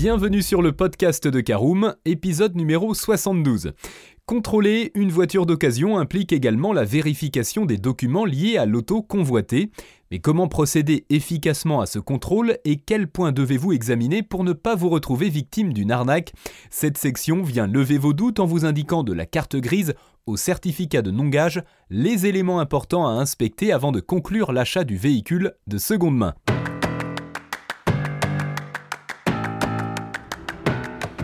Bienvenue sur le podcast de Caroom, épisode numéro 72. Contrôler une voiture d'occasion implique également la vérification des documents liés à l'auto convoitée. Mais comment procéder efficacement à ce contrôle et quels points devez-vous examiner pour ne pas vous retrouver victime d'une arnaque? Cette section vient lever vos doutes en vous indiquant de la carte grise au certificat de non-gage les éléments importants à inspecter avant de conclure l'achat du véhicule de seconde main.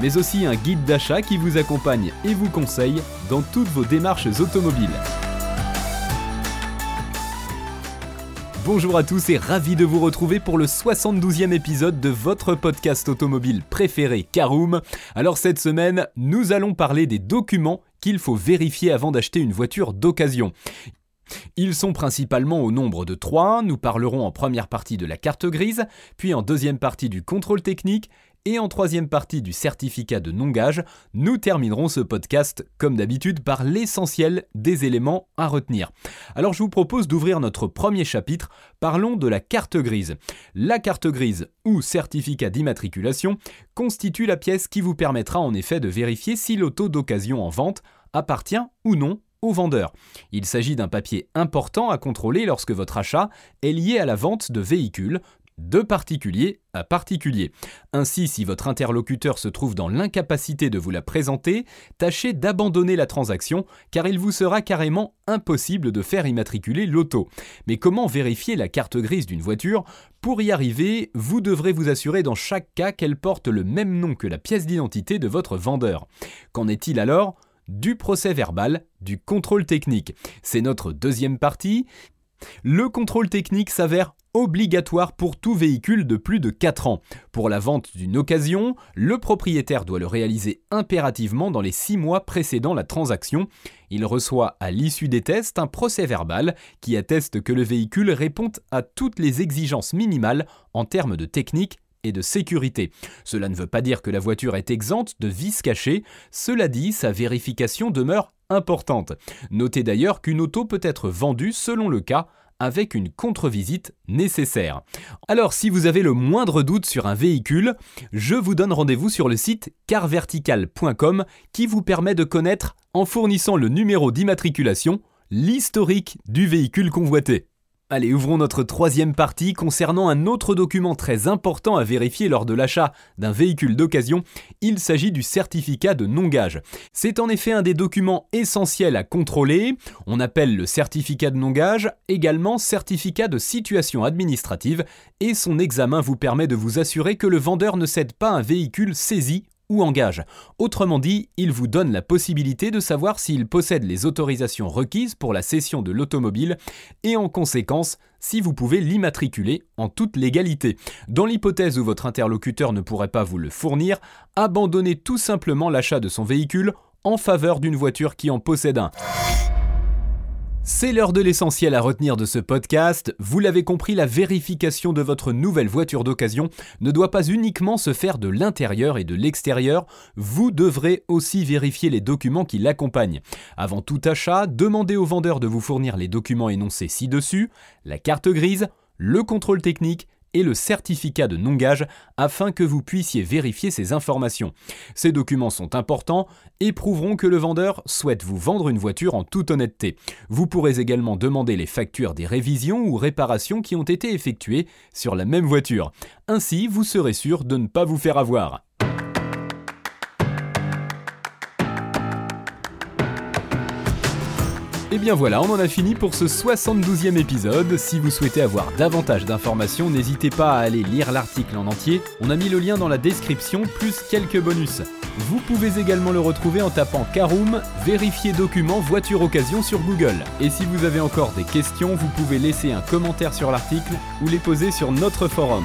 mais aussi un guide d'achat qui vous accompagne et vous conseille dans toutes vos démarches automobiles. Bonjour à tous et ravi de vous retrouver pour le 72e épisode de votre podcast automobile préféré Caroom. Alors cette semaine, nous allons parler des documents qu'il faut vérifier avant d'acheter une voiture d'occasion. Ils sont principalement au nombre de trois. Nous parlerons en première partie de la carte grise, puis en deuxième partie du contrôle technique et en troisième partie du certificat de non-gage, nous terminerons ce podcast, comme d'habitude, par l'essentiel des éléments à retenir. Alors je vous propose d'ouvrir notre premier chapitre. Parlons de la carte grise. La carte grise ou certificat d'immatriculation constitue la pièce qui vous permettra en effet de vérifier si l'auto d'occasion en vente appartient ou non au vendeur. Il s'agit d'un papier important à contrôler lorsque votre achat est lié à la vente de véhicules, de particulier à particulier. Ainsi, si votre interlocuteur se trouve dans l'incapacité de vous la présenter, tâchez d'abandonner la transaction car il vous sera carrément impossible de faire immatriculer l'auto. Mais comment vérifier la carte grise d'une voiture? Pour y arriver, vous devrez vous assurer dans chaque cas qu'elle porte le même nom que la pièce d'identité de votre vendeur. Qu'en est-il alors? Du procès verbal, du contrôle technique. C'est notre deuxième partie. Le contrôle technique s'avère obligatoire pour tout véhicule de plus de 4 ans. Pour la vente d'une occasion, le propriétaire doit le réaliser impérativement dans les 6 mois précédant la transaction. Il reçoit à l'issue des tests un procès verbal qui atteste que le véhicule répond à toutes les exigences minimales en termes de technique et de sécurité. Cela ne veut pas dire que la voiture est exempte de vis cachés, cela dit, sa vérification demeure importante. Notez d'ailleurs qu'une auto peut être vendue selon le cas avec une contre-visite nécessaire. Alors si vous avez le moindre doute sur un véhicule, je vous donne rendez-vous sur le site carvertical.com qui vous permet de connaître, en fournissant le numéro d'immatriculation, l'historique du véhicule convoité. Allez, ouvrons notre troisième partie concernant un autre document très important à vérifier lors de l'achat d'un véhicule d'occasion. Il s'agit du certificat de non-gage. C'est en effet un des documents essentiels à contrôler. On appelle le certificat de non-gage également certificat de situation administrative et son examen vous permet de vous assurer que le vendeur ne cède pas un véhicule saisi ou engage. Autrement dit, il vous donne la possibilité de savoir s'il possède les autorisations requises pour la cession de l'automobile et en conséquence si vous pouvez l'immatriculer en toute légalité. Dans l'hypothèse où votre interlocuteur ne pourrait pas vous le fournir, abandonnez tout simplement l'achat de son véhicule en faveur d'une voiture qui en possède un. C'est l'heure de l'essentiel à retenir de ce podcast. Vous l'avez compris, la vérification de votre nouvelle voiture d'occasion ne doit pas uniquement se faire de l'intérieur et de l'extérieur, vous devrez aussi vérifier les documents qui l'accompagnent. Avant tout achat, demandez au vendeur de vous fournir les documents énoncés ci-dessus, la carte grise, le contrôle technique et le certificat de non-gage afin que vous puissiez vérifier ces informations. Ces documents sont importants et prouveront que le vendeur souhaite vous vendre une voiture en toute honnêteté. Vous pourrez également demander les factures des révisions ou réparations qui ont été effectuées sur la même voiture. Ainsi, vous serez sûr de ne pas vous faire avoir. Et bien voilà, on en a fini pour ce 72e épisode. Si vous souhaitez avoir davantage d'informations, n'hésitez pas à aller lire l'article en entier. On a mis le lien dans la description, plus quelques bonus. Vous pouvez également le retrouver en tapant Caroom, vérifier documents voiture occasion sur Google. Et si vous avez encore des questions, vous pouvez laisser un commentaire sur l'article ou les poser sur notre forum.